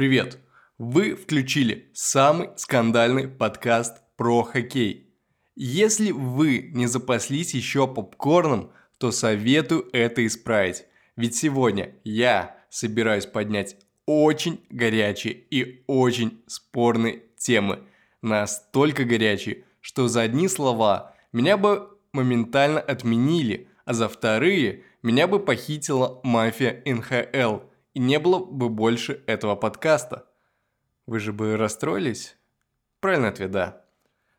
Привет! Вы включили самый скандальный подкаст про хоккей. Если вы не запаслись еще попкорном, то советую это исправить. Ведь сегодня я собираюсь поднять очень горячие и очень спорные темы. Настолько горячие, что за одни слова меня бы моментально отменили, а за вторые меня бы похитила мафия НХЛ, и не было бы больше этого подкаста. Вы же бы расстроились? Правильный ответ – да.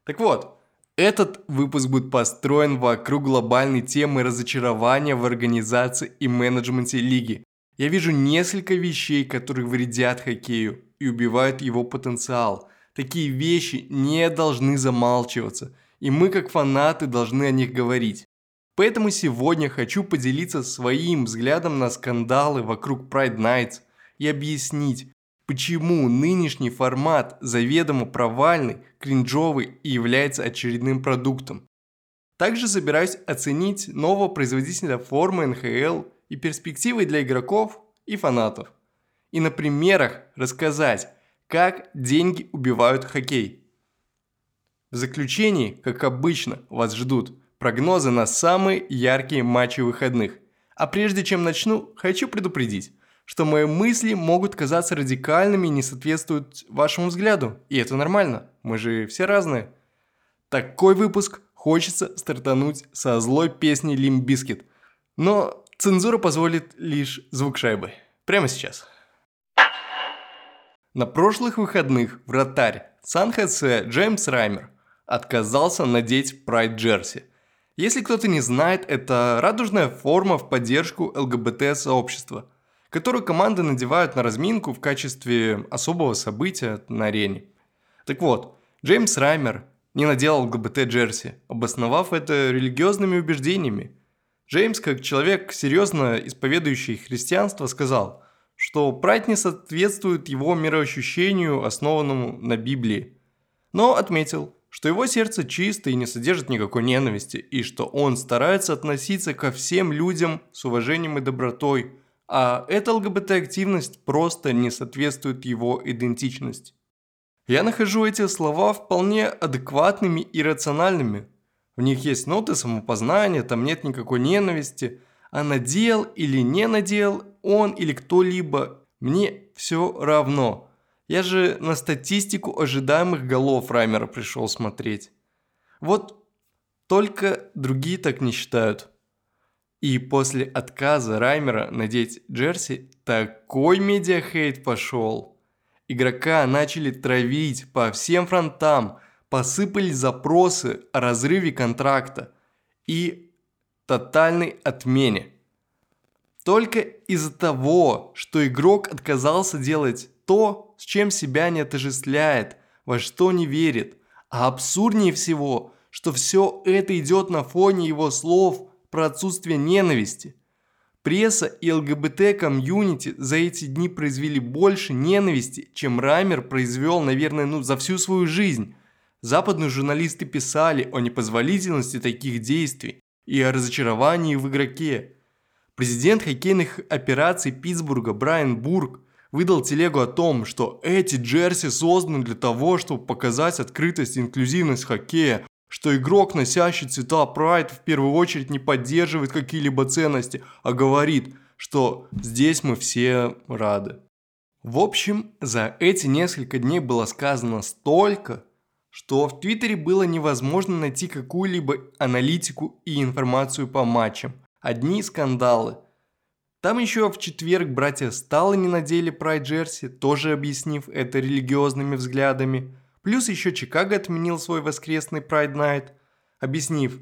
Так вот, этот выпуск будет построен вокруг глобальной темы разочарования в организации и менеджменте лиги. Я вижу несколько вещей, которые вредят хоккею и убивают его потенциал. Такие вещи не должны замалчиваться, и мы как фанаты должны о них говорить. Поэтому сегодня хочу поделиться своим взглядом на скандалы вокруг Pride Nights и объяснить, почему нынешний формат заведомо провальный, кринжовый и является очередным продуктом. Также собираюсь оценить нового производителя формы НХЛ и перспективы для игроков и фанатов. И на примерах рассказать, как деньги убивают хоккей. В заключении, как обычно, вас ждут прогнозы на самые яркие матчи выходных. А прежде чем начну, хочу предупредить, что мои мысли могут казаться радикальными и не соответствуют вашему взгляду. И это нормально, мы же все разные. Такой выпуск хочется стартануть со злой песни Bizkit. Но цензура позволит лишь звук шайбы. Прямо сейчас. На прошлых выходных вратарь Сан-Хосе Джеймс Раймер отказался надеть pride jersey. Если кто-то не знает, это радужная форма в поддержку ЛГБТ-сообщества – которую команды надевают на разминку в качестве особого события на арене. Так вот, Джеймс Раймер не надел ЛГБТ-джерси, обосновав это религиозными убеждениями. Джеймс, как человек, серьезно исповедующий христианство, сказал, что прайд не соответствует его мироощущению, основанному на Библии. Но отметил, что его сердце чисто и не содержит никакой ненависти, и что он старается относиться ко всем людям с уважением и добротой – а эта ЛГБТ-активность просто не соответствует его идентичности. Я нахожу эти слова вполне адекватными и рациональными. В них есть ноты самопознания, там нет никакой ненависти. А надел или не надел он или кто-либо, мне все равно. Я же на статистику ожидаемых голов Раймера пришел смотреть. Вот только другие так не считают. И после отказа Раймера надеть джерси такой медиахейт пошел. Игрока начали травить по всем фронтам, посыпались запросы о разрыве контракта и тотальной отмене. Только из-за того, что игрок отказался делать то, с чем себя не отождествляет, во что не верит. А абсурднее всего, что все это идет на фоне его слов – про отсутствие ненависти. Пресса и ЛГБТ-комьюнити за эти дни произвели больше ненависти, чем Раймер произвел, наверное, ну, за всю свою жизнь. Западные журналисты писали о непозволительности таких действий и о разочаровании в игроке. Президент хоккейных операций Питтсбурга Брайан Бург выдал телегу о том, что эти джерси созданы для того, чтобы показать открытость и инклюзивность хоккея, что игрок, носящий цвета Pride, в первую очередь не поддерживает какие-либо ценности, а говорит, что здесь мы все рады. В общем, за эти несколько дней было сказано столько, что в Твиттере было невозможно найти какую-либо аналитику и информацию по матчам. Одни скандалы. Там еще в четверг братья Сталы не надели Pride Джерси, тоже объяснив это религиозными взглядами – Плюс еще Чикаго отменил свой воскресный Pride Night, объяснив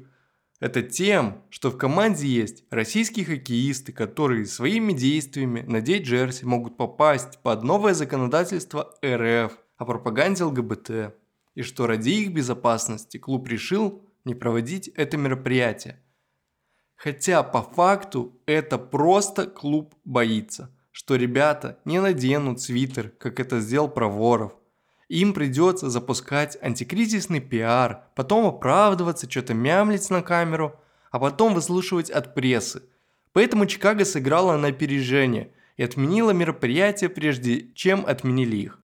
это тем, что в команде есть российские хоккеисты, которые своими действиями надеть джерси могут попасть под новое законодательство РФ о пропаганде ЛГБТ, и что ради их безопасности клуб решил не проводить это мероприятие. Хотя по факту это просто клуб боится, что ребята не наденут свитер, как это сделал Проворов, им придется запускать антикризисный пиар, потом оправдываться, что-то мямлить на камеру, а потом выслушивать от прессы. Поэтому Чикаго сыграла на опережение и отменила мероприятия, прежде чем отменили их.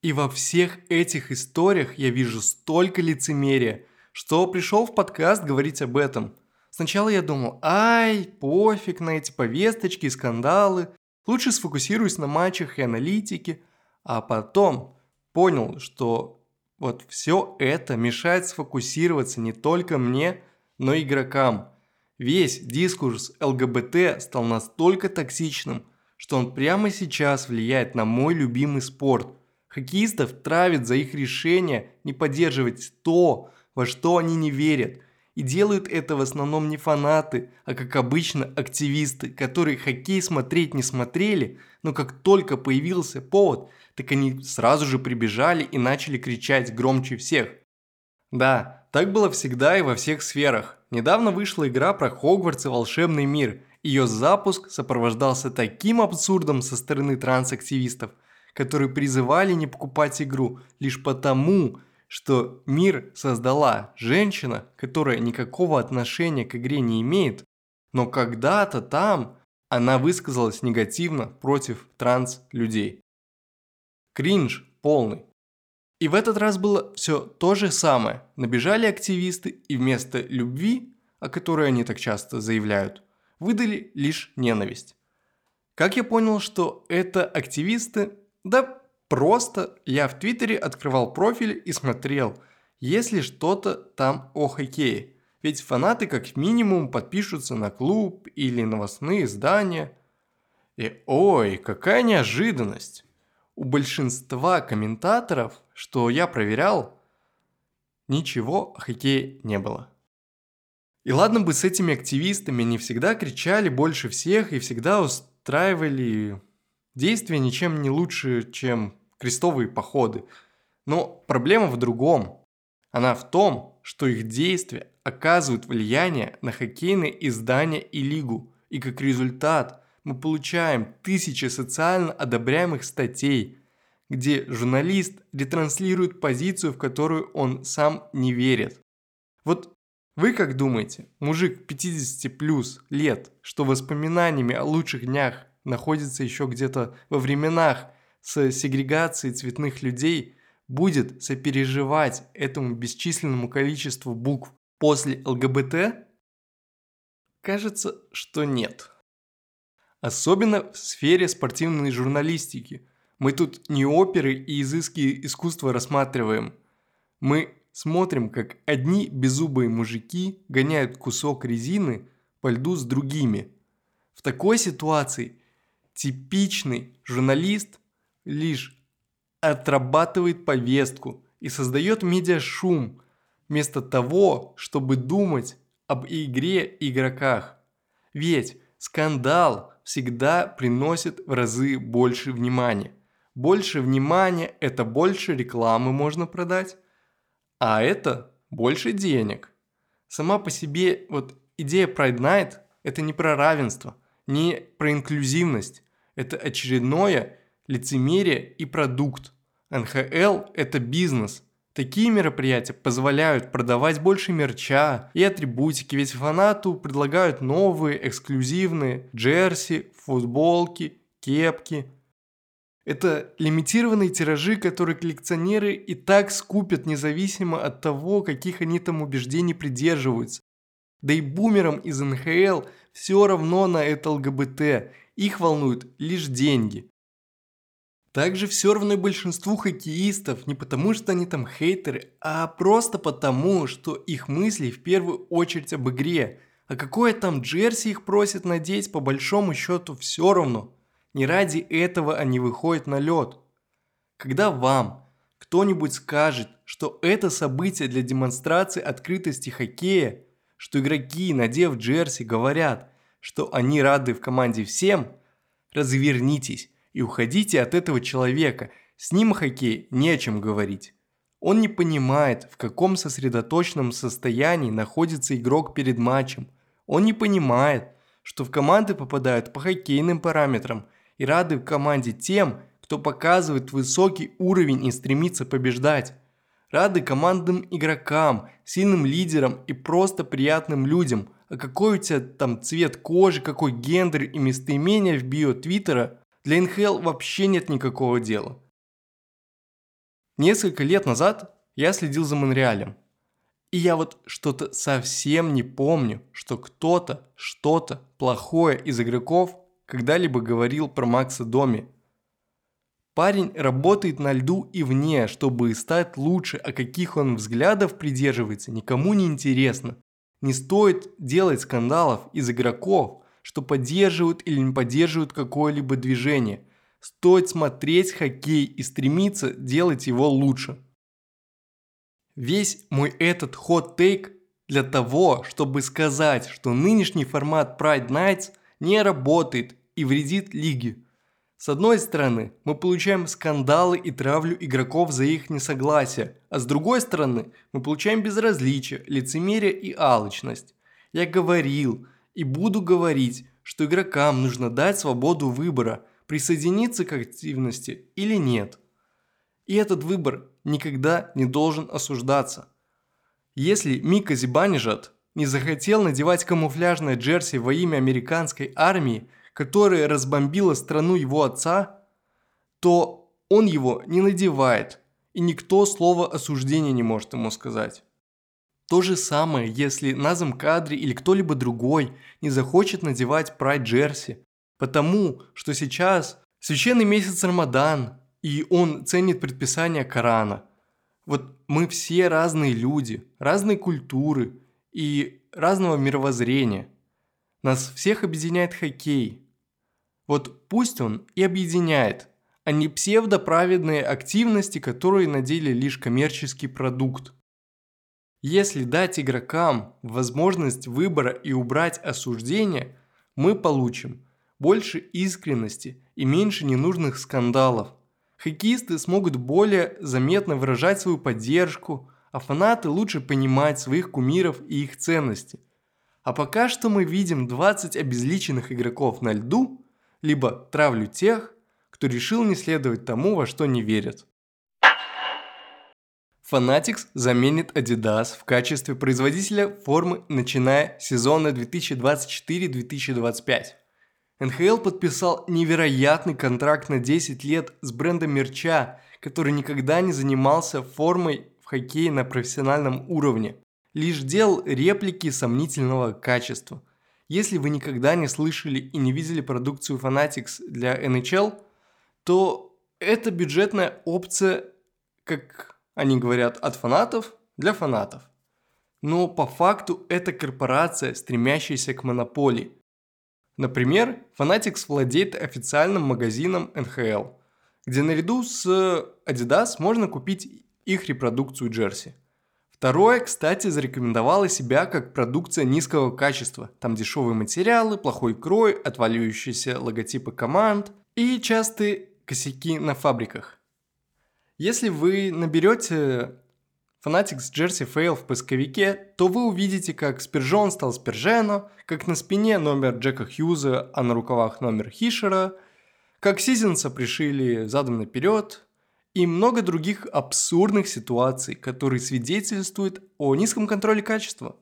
И во всех этих историях я вижу столько лицемерия, что пришел в подкаст говорить об этом. Сначала я думал, ай, пофиг на эти повесточки и скандалы, лучше сфокусируюсь на матчах и аналитике, а потом понял, что вот все это мешает сфокусироваться не только мне, но и игрокам. Весь дискурс ЛГБТ стал настолько токсичным, что он прямо сейчас влияет на мой любимый спорт. Хоккеистов травит за их решение не поддерживать то, во что они не верят. И делают это в основном не фанаты, а как обычно активисты, которые хоккей смотреть не смотрели, но как только появился повод, так они сразу же прибежали и начали кричать громче всех. Да, так было всегда и во всех сферах. Недавно вышла игра про Хогвартс и волшебный мир. Ее запуск сопровождался таким абсурдом со стороны трансактивистов, которые призывали не покупать игру лишь потому, что мир создала женщина, которая никакого отношения к игре не имеет, но когда-то там она высказалась негативно против транс-людей. Кринж полный. И в этот раз было все то же самое. Набежали активисты и вместо любви, о которой они так часто заявляют, выдали лишь ненависть. Как я понял, что это активисты? Да просто я в Твиттере открывал профиль и смотрел, есть ли что-то там о хоккее. Ведь фанаты как минимум подпишутся на клуб или новостные издания. И ой, какая неожиданность! У большинства комментаторов что я проверял, ничего о хоккее не было. И ладно бы с этими активистами не всегда кричали больше всех и всегда устраивали действия ничем не лучше, чем крестовые походы. Но проблема в другом. Она в том, что их действия оказывают влияние на хоккейные издания и лигу. И как результат мы получаем тысячи социально одобряемых статей, где журналист ретранслирует позицию, в которую он сам не верит. Вот вы как думаете, мужик 50 плюс лет, что воспоминаниями о лучших днях находится еще где-то во временах с сегрегацией цветных людей, будет сопереживать этому бесчисленному количеству букв после ЛГБТ? Кажется, что нет. Особенно в сфере спортивной журналистики – мы тут не оперы и изыски искусства рассматриваем. Мы смотрим, как одни беззубые мужики гоняют кусок резины по льду с другими. В такой ситуации типичный журналист лишь отрабатывает повестку и создает медиашум, вместо того, чтобы думать об игре и игроках. Ведь скандал всегда приносит в разы больше внимания больше внимания – это больше рекламы можно продать, а это больше денег. Сама по себе вот идея Pride Night – это не про равенство, не про инклюзивность, это очередное лицемерие и продукт. НХЛ – это бизнес. Такие мероприятия позволяют продавать больше мерча и атрибутики, ведь фанату предлагают новые эксклюзивные джерси, футболки, кепки – это лимитированные тиражи, которые коллекционеры и так скупят независимо от того, каких они там убеждений придерживаются. Да и бумерам из НХЛ все равно на это ЛГБТ, их волнуют лишь деньги. Также все равно большинству хоккеистов не потому, что они там хейтеры, а просто потому, что их мысли в первую очередь об игре. А какое там джерси их просят надеть, по большому счету все равно – не ради этого они выходят на лед. Когда вам кто-нибудь скажет, что это событие для демонстрации открытости хоккея, что игроки, надев джерси, говорят, что они рады в команде всем, развернитесь и уходите от этого человека. С ним о хоккее не о чем говорить. Он не понимает, в каком сосредоточенном состоянии находится игрок перед матчем. Он не понимает, что в команды попадают по хоккейным параметрам – и рады в команде тем, кто показывает высокий уровень и стремится побеждать. Рады командным игрокам, сильным лидерам и просто приятным людям. А какой у тебя там цвет кожи, какой гендер и местоимение в био Твиттера, Для НХЛ вообще нет никакого дела. Несколько лет назад я следил за Монреалем. И я вот что-то совсем не помню, что кто-то что-то плохое из игроков когда-либо говорил про Макса Доми. Парень работает на льду и вне, чтобы стать лучше, а каких он взглядов придерживается, никому не интересно. Не стоит делать скандалов из игроков, что поддерживают или не поддерживают какое-либо движение. Стоит смотреть хоккей и стремиться делать его лучше. Весь мой этот хот-тейк для того, чтобы сказать, что нынешний формат Pride Nights не работает и вредит лиге. С одной стороны, мы получаем скандалы и травлю игроков за их несогласие, а с другой стороны, мы получаем безразличие, лицемерие и алчность. Я говорил и буду говорить, что игрокам нужно дать свободу выбора, присоединиться к активности или нет. И этот выбор никогда не должен осуждаться. Если Мика Зибанижат не захотел надевать камуфляжное джерси во имя американской армии, которая разбомбила страну его отца, то он его не надевает, и никто слова осуждения не может ему сказать. То же самое, если Назам Кадри или кто-либо другой не захочет надевать Pride Джерси, потому что сейчас священный месяц Рамадан, и он ценит предписания Корана. Вот мы все разные люди, разные культуры и разного мировоззрения. Нас всех объединяет хоккей, вот пусть он и объединяет, а не псевдоправедные активности, которые на деле лишь коммерческий продукт. Если дать игрокам возможность выбора и убрать осуждение, мы получим больше искренности и меньше ненужных скандалов. Хоккеисты смогут более заметно выражать свою поддержку, а фанаты лучше понимать своих кумиров и их ценности. А пока что мы видим 20 обезличенных игроков на льду – либо травлю тех, кто решил не следовать тому, во что не верят. Fanatics заменит Adidas в качестве производителя формы начиная с сезона 2024-2025. НХЛ подписал невероятный контракт на 10 лет с брендом мерча, который никогда не занимался формой в хоккее на профессиональном уровне, лишь делал реплики сомнительного качества. Если вы никогда не слышали и не видели продукцию Fanatics для NHL, то это бюджетная опция, как они говорят, от фанатов для фанатов. Но по факту это корпорация, стремящаяся к монополии. Например, Fanatics владеет официальным магазином NHL, где наряду с Adidas можно купить их репродукцию джерси – Второе, кстати, зарекомендовало себя как продукция низкого качества. Там дешевые материалы, плохой крой, отваливающиеся логотипы команд и частые косяки на фабриках. Если вы наберете Fanatics Jersey Fail в поисковике, то вы увидите, как Спержон стал Спержено, как на спине номер Джека Хьюза, а на рукавах номер Хишера, как Сизенса пришили задом наперед, и много других абсурдных ситуаций, которые свидетельствуют о низком контроле качества.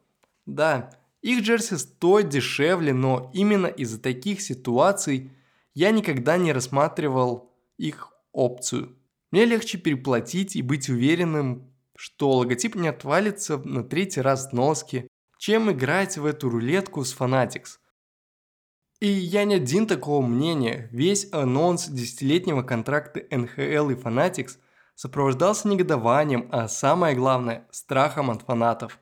Да, их джерси стоят дешевле, но именно из-за таких ситуаций я никогда не рассматривал их опцию. Мне легче переплатить и быть уверенным, что логотип не отвалится на третий раз носки, чем играть в эту рулетку с Fanatics – и я не один такого мнения. Весь анонс десятилетнего контракта НХЛ и Fanatics сопровождался негодованием, а самое главное – страхом от фанатов.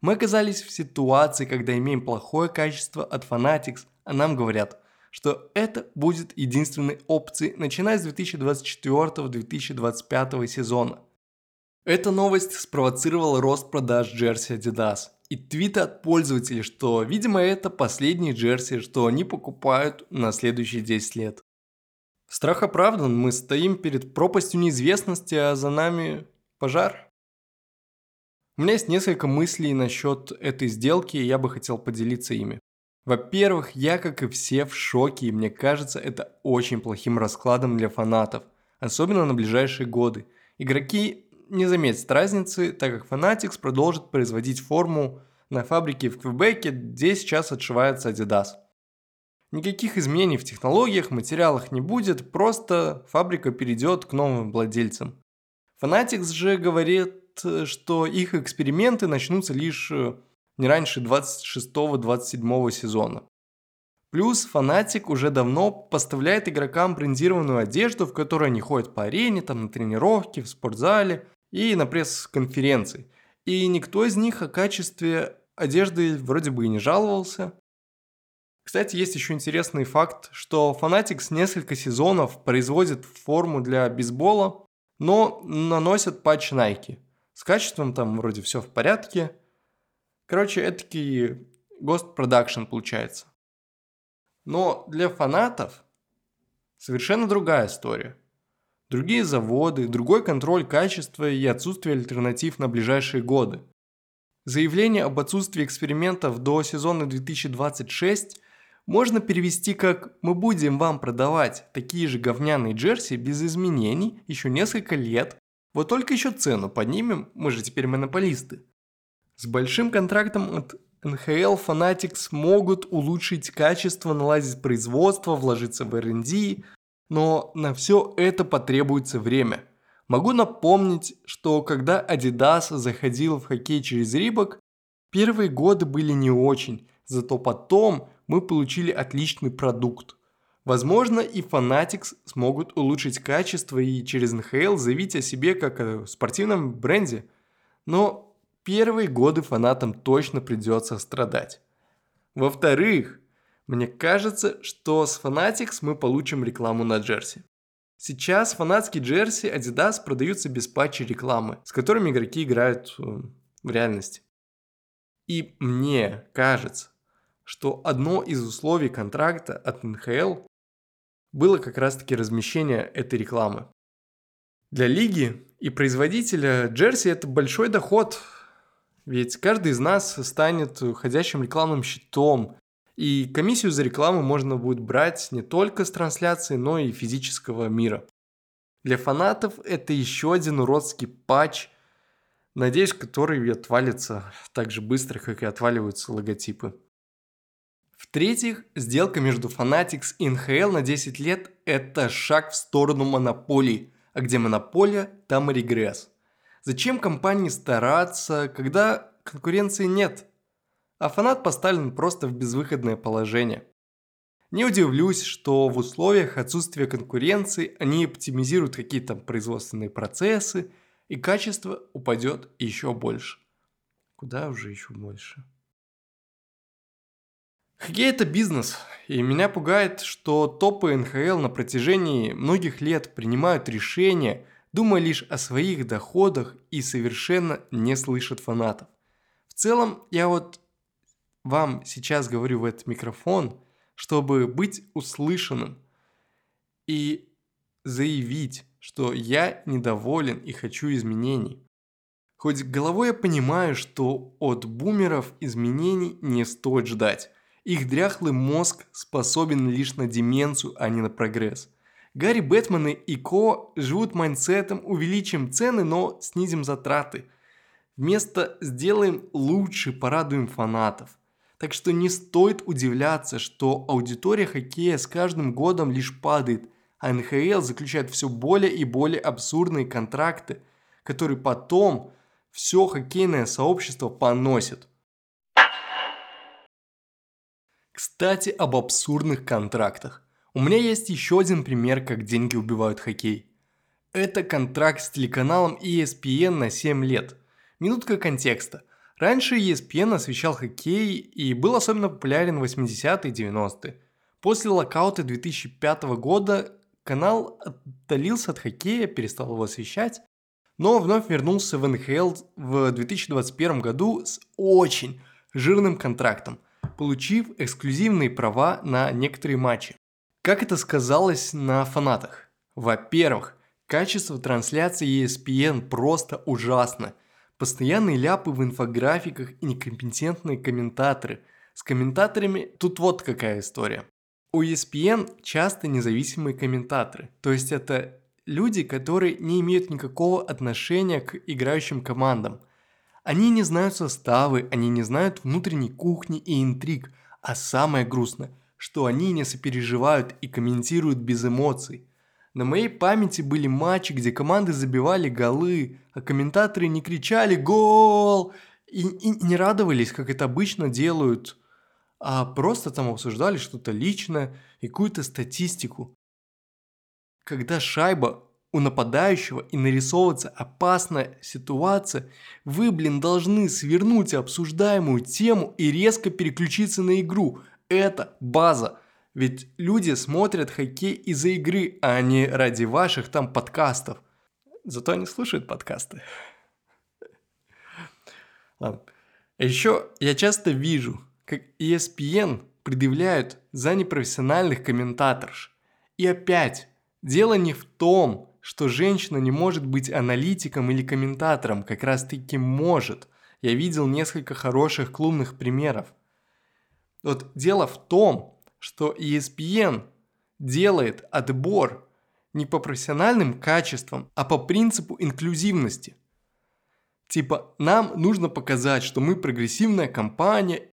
Мы оказались в ситуации, когда имеем плохое качество от Fanatics, а нам говорят, что это будет единственной опцией, начиная с 2024-2025 сезона. Эта новость спровоцировала рост продаж джерси Adidas – и твиты от пользователей, что, видимо, это последние джерси, что они покупают на следующие 10 лет. Страх оправдан, мы стоим перед пропастью неизвестности, а за нами пожар. У меня есть несколько мыслей насчет этой сделки, и я бы хотел поделиться ими. Во-первых, я, как и все, в шоке, и мне кажется, это очень плохим раскладом для фанатов, особенно на ближайшие годы. Игроки не заметит разницы, так как Fanatics продолжит производить форму на фабрике в Квебеке, где сейчас отшивается Adidas. Никаких изменений в технологиях, материалах не будет, просто фабрика перейдет к новым владельцам. Fanatics же говорит, что их эксперименты начнутся лишь э, не раньше 26-27 сезона. Плюс Fnatic уже давно поставляет игрокам брендированную одежду, в которой они ходят по арене, там на тренировки, в спортзале и на пресс-конференции. И никто из них о качестве одежды вроде бы и не жаловался. Кстати, есть еще интересный факт, что Fanatics несколько сезонов производит форму для бейсбола, но наносят патч Nike. С качеством там вроде все в порядке. Короче, это таки Ghost Production получается. Но для фанатов совершенно другая история. Другие заводы, другой контроль качества и отсутствие альтернатив на ближайшие годы. Заявление об отсутствии экспериментов до сезона 2026 можно перевести как «Мы будем вам продавать такие же говняные джерси без изменений еще несколько лет, вот только еще цену поднимем, мы же теперь монополисты». С большим контрактом от NHL Fanatics могут улучшить качество, наладить производство, вложиться в R&D, но на все это потребуется время. Могу напомнить, что когда Adidas заходил в хоккей через Рибок, первые годы были не очень, зато потом мы получили отличный продукт. Возможно, и Fanatics смогут улучшить качество и через NHL заявить о себе как о спортивном бренде. Но первые годы фанатам точно придется страдать. Во-вторых, мне кажется, что с Fanatics мы получим рекламу на джерси. Сейчас фанатские джерси Adidas продаются без патчи рекламы, с которыми игроки играют э, в реальности. И мне кажется, что одно из условий контракта от НХЛ было как раз-таки размещение этой рекламы. Для лиги и производителя джерси это большой доход, ведь каждый из нас станет ходящим рекламным щитом, и комиссию за рекламу можно будет брать не только с трансляции, но и физического мира. Для фанатов это еще один уродский патч, надеюсь, который отвалится так же быстро, как и отваливаются логотипы. В-третьих, сделка между Fanatics и NHL на 10 лет – это шаг в сторону монополии, а где монополия, там и регресс. Зачем компании стараться, когда конкуренции нет? А фанат поставлен просто в безвыходное положение. Не удивлюсь, что в условиях отсутствия конкуренции они оптимизируют какие-то производственные процессы, и качество упадет еще больше. Куда уже еще больше? Хоккей – это бизнес, и меня пугает, что топы НХЛ на протяжении многих лет принимают решения, думая лишь о своих доходах и совершенно не слышат фанатов. В целом, я вот вам сейчас говорю в этот микрофон, чтобы быть услышанным и заявить, что я недоволен и хочу изменений. Хоть головой я понимаю, что от бумеров изменений не стоит ждать. Их дряхлый мозг способен лишь на деменцию, а не на прогресс. Гэри Беттмены и Ко живут mindset ом увеличим цены, но снизим затраты. Вместо «сделаем лучше, порадуем фанатов». Так что не стоит удивляться, что аудитория хоккея с каждым годом лишь падает, а НХЛ заключает все более и более абсурдные контракты, которые потом все хоккейное сообщество поносит. Кстати, об абсурдных контрактах. У меня есть еще один пример, как деньги убивают хоккей. Это контракт с телеканалом ESPN на 7 лет. Минутка контекста. Раньше ESPN освещал хоккей и был особенно популярен в 80-е и 90-е. После локаута 2005 года канал отдалился от хоккея, перестал его освещать, но вновь вернулся в НХЛ в 2021 году с очень жирным контрактом – получив эксклюзивные права на некоторые матчи. Как это сказалось на фанатах? Во-первых, качество трансляции ESPN просто ужасно. Постоянные ляпы в инфографиках и некомпетентные комментаторы. С комментаторами тут вот какая история. У ESPN часто независимые комментаторы, то есть это люди, которые не имеют никакого отношения к играющим командам. Они не знают составы, они не знают внутренней кухни и интриг. А самое грустное, что они не сопереживают и комментируют без эмоций. На моей памяти были матчи, где команды забивали голы, а комментаторы не кричали «Гол!» и, и не радовались, как это обычно делают, а просто там обсуждали что-то личное и какую-то статистику. Когда шайба у нападающего и нарисовывается опасная ситуация, вы, блин, должны свернуть обсуждаемую тему и резко переключиться на игру. Это база. Ведь люди смотрят хоккей из-за игры, а не ради ваших там подкастов. Зато они слушают подкасты. Ладно. А еще я часто вижу, как ESPN предъявляют за непрофессиональных комментаторш. И опять, дело не в том, что женщина не может быть аналитиком или комментатором, как раз таки может. Я видел несколько хороших клубных примеров. Вот дело в том, что ESPN делает отбор не по профессиональным качествам, а по принципу инклюзивности. Типа, нам нужно показать, что мы прогрессивная компания,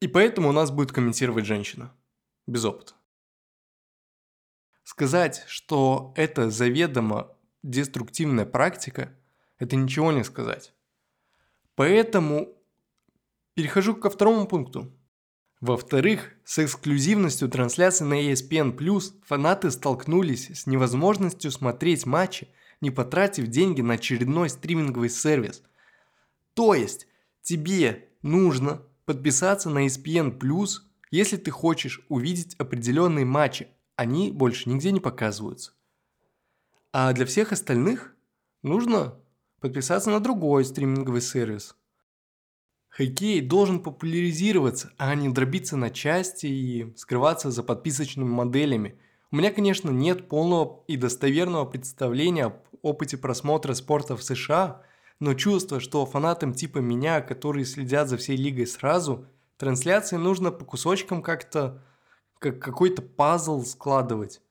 и поэтому у нас будет комментировать женщина. Без опыта. Сказать, что это заведомо деструктивная практика, это ничего не сказать. Поэтому перехожу ко второму пункту. Во-вторых, с эксклюзивностью трансляции на ESPN+, фанаты столкнулись с невозможностью смотреть матчи, не потратив деньги на очередной стриминговый сервис. То есть, тебе нужно подписаться на ESPN+, если ты хочешь увидеть определенные матчи, они больше нигде не показываются. А для всех остальных нужно подписаться на другой стриминговый сервис – Хоккей должен популяризироваться, а не дробиться на части и скрываться за подписочными моделями. У меня, конечно, нет полного и достоверного представления об опыте просмотра спорта в США, но чувство, что фанатам типа меня, которые следят за всей лигой сразу, трансляции нужно по кусочкам как-то, как какой-то пазл складывать.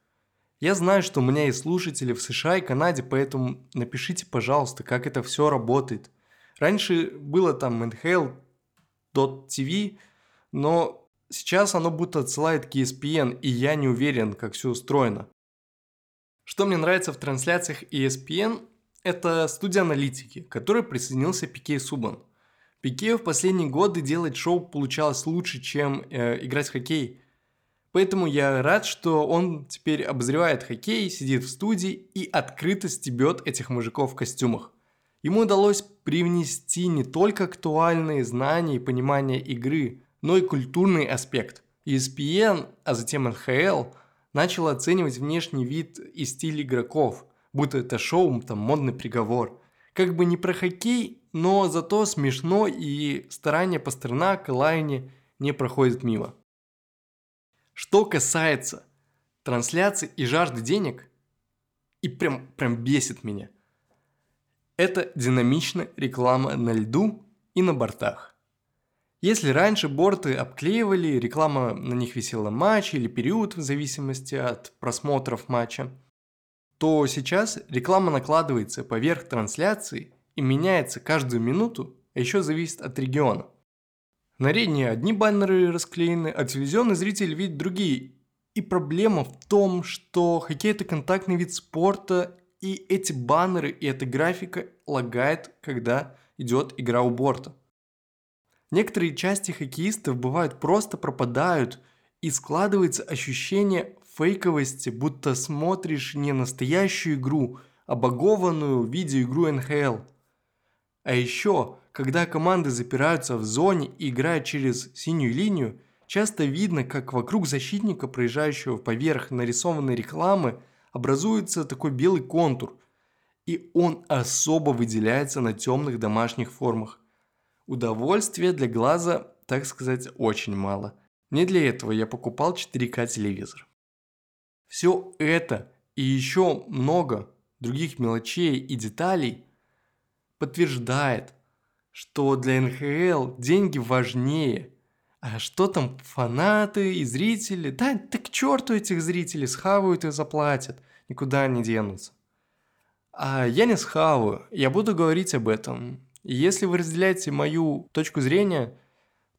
Я знаю, что у меня есть слушатели в США и Канаде, поэтому напишите, пожалуйста, как это все работает – Раньше было там NHL.tv, но сейчас оно будто отсылает к ESPN, и я не уверен, как все устроено. Что мне нравится в трансляциях ESPN, это студия аналитики, к которой присоединился Пике Субан. Пике в последние годы делать шоу получалось лучше, чем э, играть в хоккей. Поэтому я рад, что он теперь обозревает хоккей, сидит в студии и открыто стебет этих мужиков в костюмах. Ему удалось привнести не только актуальные знания и понимание игры, но и культурный аспект. ESPN, а затем НХЛ, начал оценивать внешний вид и стиль игроков, будто это шоу, там, модный приговор. Как бы не про хоккей, но зато смешно и старания Пастернака, Лайни не проходят мимо. Что касается трансляций и жажды денег, и прям, прям бесит меня – это динамичная реклама на льду и на бортах. Если раньше борты обклеивали, реклама на них висела матч или период в зависимости от просмотров матча, то сейчас реклама накладывается поверх трансляции и меняется каждую минуту, а еще зависит от региона. На Рейне одни баннеры расклеены, а телевизионный зритель видит другие. И проблема в том, что хоккей это контактный вид спорта, и эти баннеры и эта графика лагает, когда идет игра у борта. Некоторые части хоккеистов бывают просто пропадают, и складывается ощущение фейковости, будто смотришь не настоящую игру, а багованную видеоигру НХЛ. А еще, когда команды запираются в зоне и играют через синюю линию, часто видно, как вокруг защитника, проезжающего поверх нарисованной рекламы, образуется такой белый контур, и он особо выделяется на темных домашних формах. Удовольствия для глаза, так сказать, очень мало. Не для этого я покупал 4К телевизор. Все это и еще много других мелочей и деталей подтверждает, что для НХЛ деньги важнее. А что там фанаты и зрители? Да, так к черту этих зрителей, схавают и заплатят, никуда не денутся. А я не схаваю, я буду говорить об этом. И если вы разделяете мою точку зрения,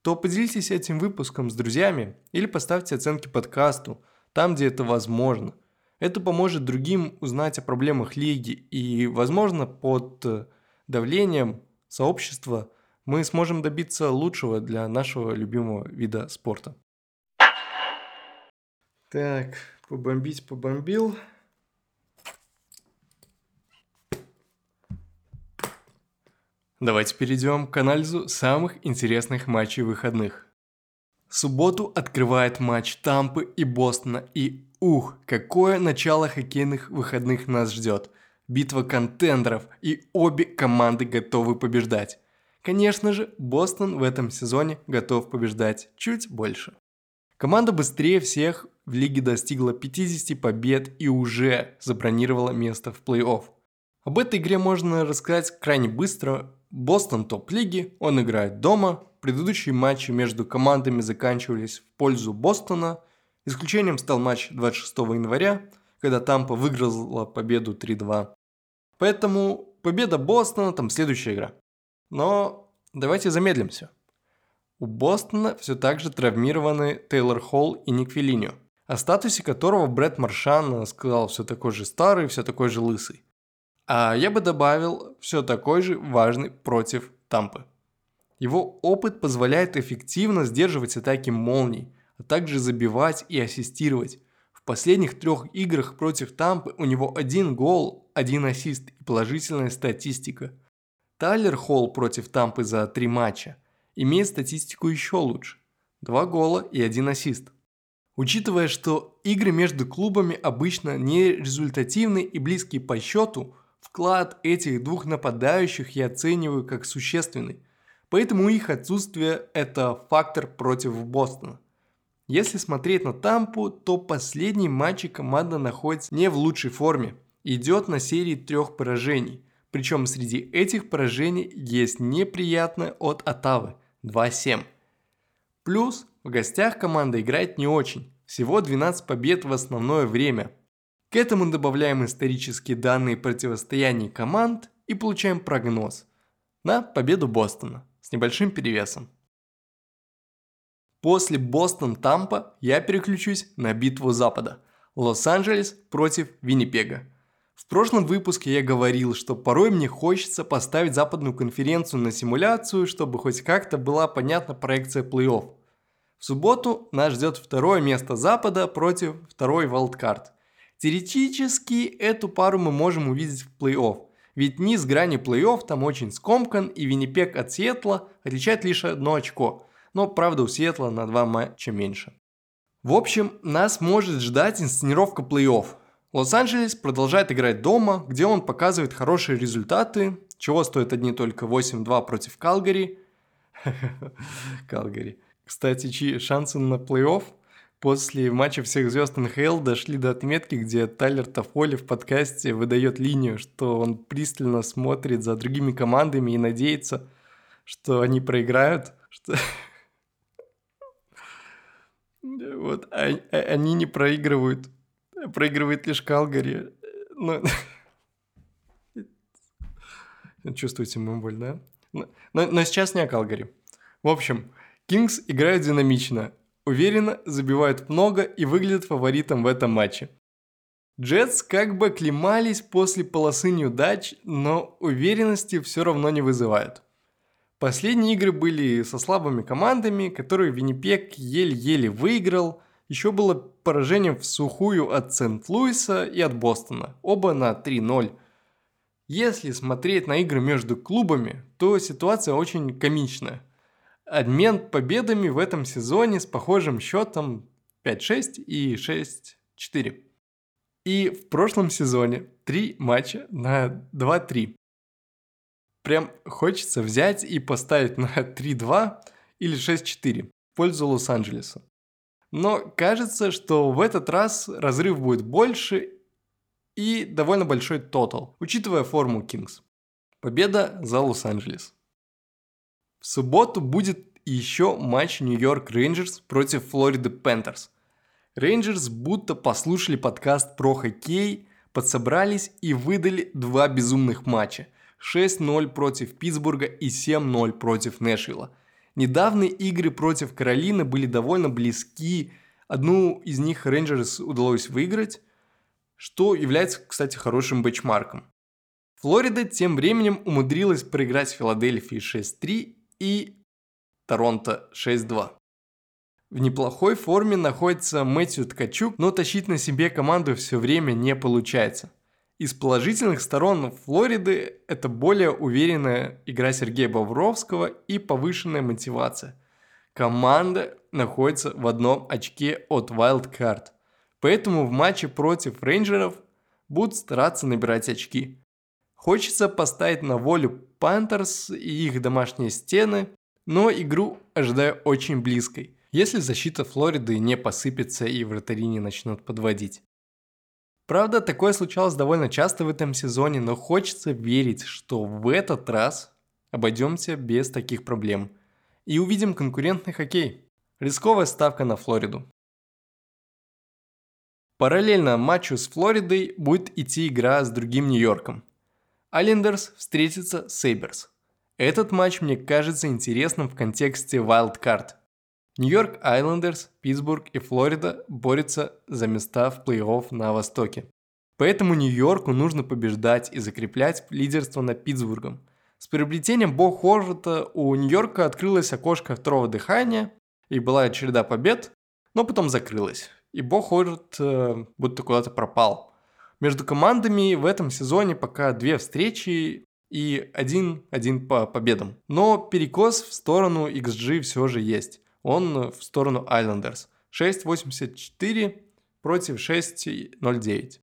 то поделитесь этим выпуском с друзьями или поставьте оценки подкасту, там, где это возможно. Это поможет другим узнать о проблемах лиги и, возможно, под давлением сообщества мы сможем добиться лучшего для нашего любимого вида спорта. Так, побомбить побомбил. Давайте перейдем к анализу самых интересных матчей выходных. Субботу открывает матч Тампы и Бостона, и ух, какое начало хоккейных выходных нас ждет. Битва контендеров, и обе команды готовы побеждать. Конечно же, Бостон в этом сезоне готов побеждать чуть больше. Команда быстрее всех в лиге достигла 50 побед и уже забронировала место в плей-офф. Об этой игре можно рассказать крайне быстро. Бостон топ-лиги, он играет дома. Предыдущие матчи между командами заканчивались в пользу Бостона. Исключением стал матч 26 января, когда Тампа выиграла победу 3-2. Поэтому победа Бостона, там следующая игра. Но давайте замедлимся. У Бостона все так же травмированы Тейлор Холл и Ник Филиньо, о статусе которого Брэд Маршан сказал все такой же старый, все такой же лысый. А я бы добавил все такой же важный против Тампы. Его опыт позволяет эффективно сдерживать атаки молний, а также забивать и ассистировать. В последних трех играх против Тампы у него один гол, один ассист и положительная статистика – Тайлер Холл против Тампы за три матча имеет статистику еще лучше. Два гола и один ассист. Учитывая, что игры между клубами обычно не результативны и близкие по счету, вклад этих двух нападающих я оцениваю как существенный. Поэтому их отсутствие – это фактор против Бостона. Если смотреть на Тампу, то последние матчи команда находится не в лучшей форме. Идет на серии трех поражений – причем среди этих поражений есть неприятное от Атавы 2-7. Плюс в гостях команда играет не очень, всего 12 побед в основное время. К этому добавляем исторические данные противостояний команд и получаем прогноз на победу Бостона с небольшим перевесом. После Бостон-Тампа я переключусь на битву Запада. Лос-Анджелес против Виннипега. В прошлом выпуске я говорил, что порой мне хочется поставить западную конференцию на симуляцию, чтобы хоть как-то была понятна проекция плей-офф. В субботу нас ждет второе место Запада против второй валдкарт. Теоретически эту пару мы можем увидеть в плей-офф, ведь низ грани плей-офф там очень скомкан и Виннипек от Сиэтла отличает лишь одно очко, но правда у Сиэтла на два матча меньше. В общем, нас может ждать инсценировка плей-офф, Лос-Анджелес продолжает играть дома, где он показывает хорошие результаты, чего стоит одни только 8-2 против Калгари. Калгари. Кстати, чьи шансы на плей-офф после матча всех звезд НХЛ дошли до отметки, где Тайлер Тофоли в подкасте выдает линию, что он пристально смотрит за другими командами и надеется, что они проиграют, что... Вот, а, а, они не проигрывают. Проигрывает лишь Калгари. Ну, чувствуете мою боль, да? Но, но, но сейчас не о Калгари. В общем, Кингс играют динамично, уверенно забивают много и выглядят фаворитом в этом матче. Джетс как бы клемались после полосы неудач, но уверенности все равно не вызывают. Последние игры были со слабыми командами, которые Виннипек еле-еле выиграл – еще было поражение в сухую от Сент-Луиса и от Бостона, оба на 3-0. Если смотреть на игры между клубами, то ситуация очень комичная. Обмен победами в этом сезоне с похожим счетом 5-6 и 6-4. И в прошлом сезоне 3 матча на 2-3. Прям хочется взять и поставить на 3-2 или 6-4 в пользу Лос-Анджелеса. Но кажется, что в этот раз разрыв будет больше и довольно большой тотал, учитывая форму Кингс. Победа за Лос-Анджелес. В субботу будет еще матч Нью-Йорк Рейнджерс против Флориды Пантерс. Рейнджерс будто послушали подкаст про хоккей, подсобрались и выдали два безумных матча. 6-0 против Питтсбурга и 7-0 против Нэшвилла. Недавние игры против Каролины были довольно близки. Одну из них Рейнджерс удалось выиграть, что является, кстати, хорошим бенчмарком. Флорида тем временем умудрилась проиграть Филадельфии 6-3 и Торонто 6-2. В неплохой форме находится Мэтью Ткачук, но тащить на себе команду все время не получается. Из положительных сторон Флориды это более уверенная игра Сергея Бобровского и повышенная мотивация. Команда находится в одном очке от Wildcard, поэтому в матче против рейнджеров будут стараться набирать очки – Хочется поставить на волю Пантерс и их домашние стены, но игру ожидаю очень близкой, если защита Флориды не посыпется и вратари не начнут подводить. Правда, такое случалось довольно часто в этом сезоне, но хочется верить, что в этот раз обойдемся без таких проблем и увидим конкурентный хоккей. Рисковая ставка на Флориду. Параллельно матчу с Флоридой будет идти игра с другим Нью-Йорком – Айлендерс встретится с Сейберс. Этот матч мне кажется интересным в контексте Wildcard. Нью-Йорк Айлендерс, Питтсбург и Флорида борются за места в плей-офф на Востоке. Поэтому Нью-Йорку нужно побеждать и закреплять лидерство над Питтсбургом. С приобретением Бо Хорвата у Нью-Йорка открылось окошко второго дыхания, и была череда побед, но потом закрылась. И Бо Хорват э, будто куда-то пропал – между командами в этом сезоне пока две встречи и один-один по победам. Но перекос в сторону XG все же есть. Он в сторону Islanders. 6.84 против 6.09.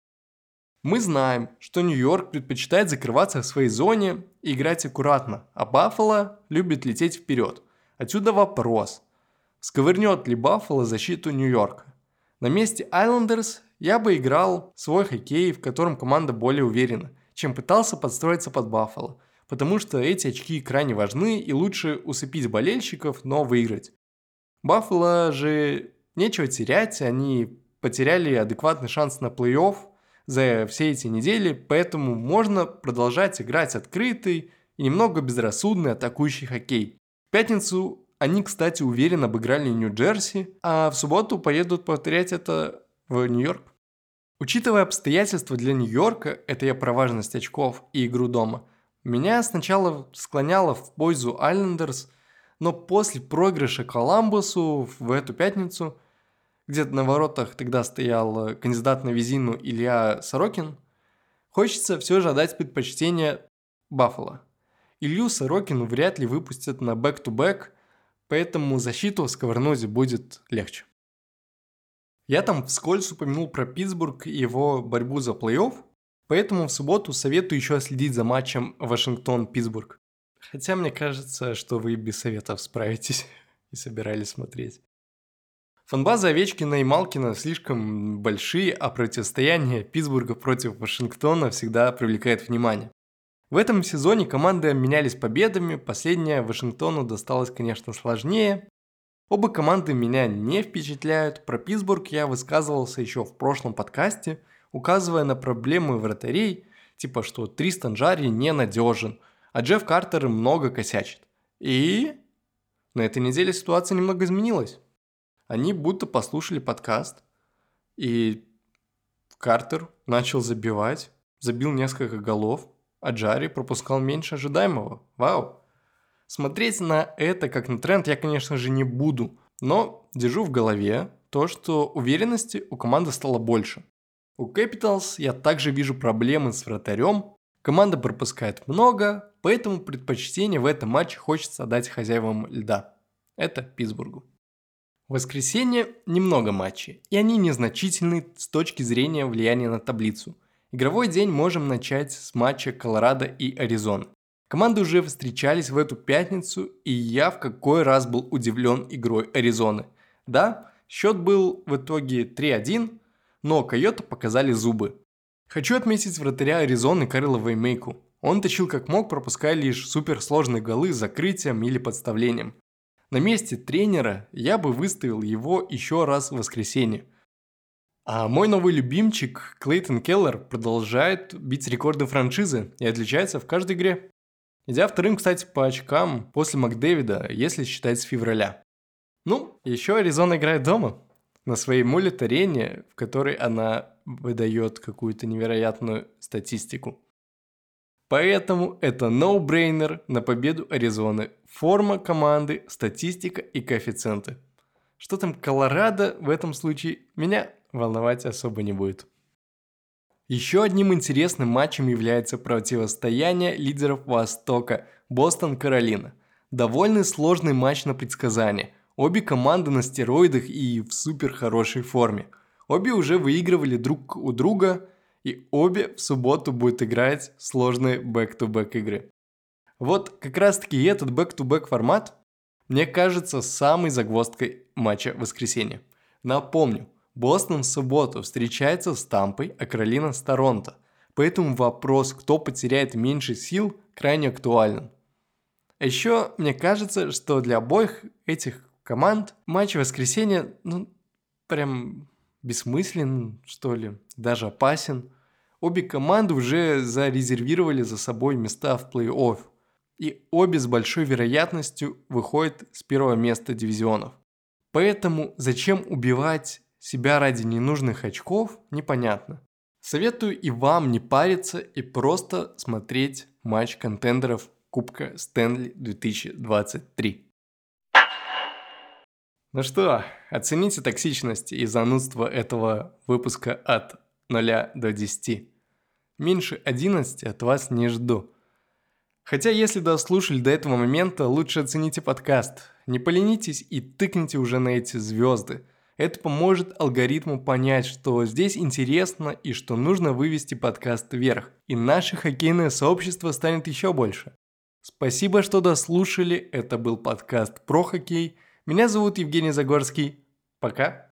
Мы знаем, что Нью-Йорк предпочитает закрываться в своей зоне и играть аккуратно, а Баффало любит лететь вперед. Отсюда вопрос. Сковырнет ли Баффало защиту Нью-Йорка? На месте Islanders я бы играл свой хоккей, в котором команда более уверена, чем пытался подстроиться под Баффало, потому что эти очки крайне важны и лучше усыпить болельщиков, но выиграть. Баффало же нечего терять, они потеряли адекватный шанс на плей-офф за все эти недели, поэтому можно продолжать играть открытый и немного безрассудный атакующий хоккей. В пятницу они, кстати, уверенно обыграли Нью-Джерси, а в субботу поедут повторять это в Нью-Йорк. Учитывая обстоятельства для Нью-Йорка, это я про важность очков и игру дома, меня сначала склоняло в пользу Айлендерс, но после проигрыша Коламбусу в эту пятницу, где-то на воротах тогда стоял кандидат на Везину Илья Сорокин, хочется все же отдать предпочтение Баффало. Илью Сорокина вряд ли выпустят на back-to-back, поэтому защиту сковырнуть будет легче. Я там вскользь упомянул про Питтсбург и его борьбу за плей-офф, поэтому в субботу советую еще следить за матчем Вашингтон-Питтсбург. Хотя мне кажется, что вы без советов справитесь и собирались смотреть. Фанбазы Овечкина и Малкина слишком большие, а противостояние Питтсбурга против Вашингтона всегда привлекает внимание. В этом сезоне команды менялись победами, последняя Вашингтону досталась, конечно, сложнее, Оба команды меня не впечатляют. Про Питтсбург я высказывался еще в прошлом подкасте, указывая на проблемы вратарей, типа что Тристан Джарри ненадежен, а Джефф Картер много косячит. И на этой неделе ситуация немного изменилась. Они будто послушали подкаст, и Картер начал забивать, забил несколько голов, а Джарри пропускал меньше ожидаемого. Вау! Смотреть на это как на тренд я, конечно же, не буду, но держу в голове то, что уверенности у команды стало больше. У Capitals я также вижу проблемы с вратарем, команда пропускает много, поэтому предпочтение в этом матче хочется отдать хозяевам льда. Это Питтсбургу. В воскресенье немного матчей, и они незначительны с точки зрения влияния на таблицу. Игровой день можем начать с матча Колорадо и Аризоны. Команды уже встречались в эту пятницу, и я в какой раз был удивлен игрой Аризоны. Да, счет был в итоге 3-1, но Койота показали зубы. Хочу отметить вратаря Аризоны Карла Веймейку. Он точил как мог, пропуская лишь суперсложные голы закрытием или подставлением. На месте тренера я бы выставил его еще раз в воскресенье. А мой новый любимчик Клейтон Келлер продолжает бить рекорды франшизы и отличается в каждой игре. Идя вторым, кстати, по очкам после Макдэвида, если считать с февраля. Ну, еще Аризона играет дома. На своей мулит-арене, в которой она выдает какую-то невероятную статистику. Поэтому это no-brainer на победу Аризоны. Форма команды, статистика и коэффициенты. Что там Колорадо в этом случае меня волновать особо не будет. Еще одним интересным матчем является противостояние лидеров Востока Бостон-Каролина. Довольно сложный матч на предсказание. Обе команды на стероидах и в супер хорошей форме. Обе уже выигрывали друг у друга, и обе в субботу будут играть сложные back-to-back игры. Вот как раз таки этот back-to-back формат, мне кажется, самой загвоздкой матча воскресенья. Напомню, Бостон в субботу встречается с Тампой, а Каролина с Торонто. Поэтому вопрос, кто потеряет меньше сил, крайне актуален. Еще мне кажется, что для обоих этих команд матч воскресенья, ну, прям бессмыслен, что ли, даже опасен. Обе команды уже зарезервировали за собой места в плей-офф. И обе с большой вероятностью выходят с первого места дивизионов. Поэтому зачем убивать себя ради ненужных очков, непонятно. Советую и вам не париться и просто смотреть матч контендеров Кубка Стэнли 2023. Ну что, оцените токсичность и занудство этого выпуска от 0 до 10. Меньше 11 от вас не жду. Хотя если дослушали до этого момента, лучше оцените подкаст. Не поленитесь и тыкните уже на эти звезды – это поможет алгоритму понять, что здесь интересно и что нужно вывести подкаст вверх. И наше хоккейное сообщество станет еще больше. Спасибо, что дослушали. Это был подкаст про хоккей. Меня зовут Евгений Загорский. Пока.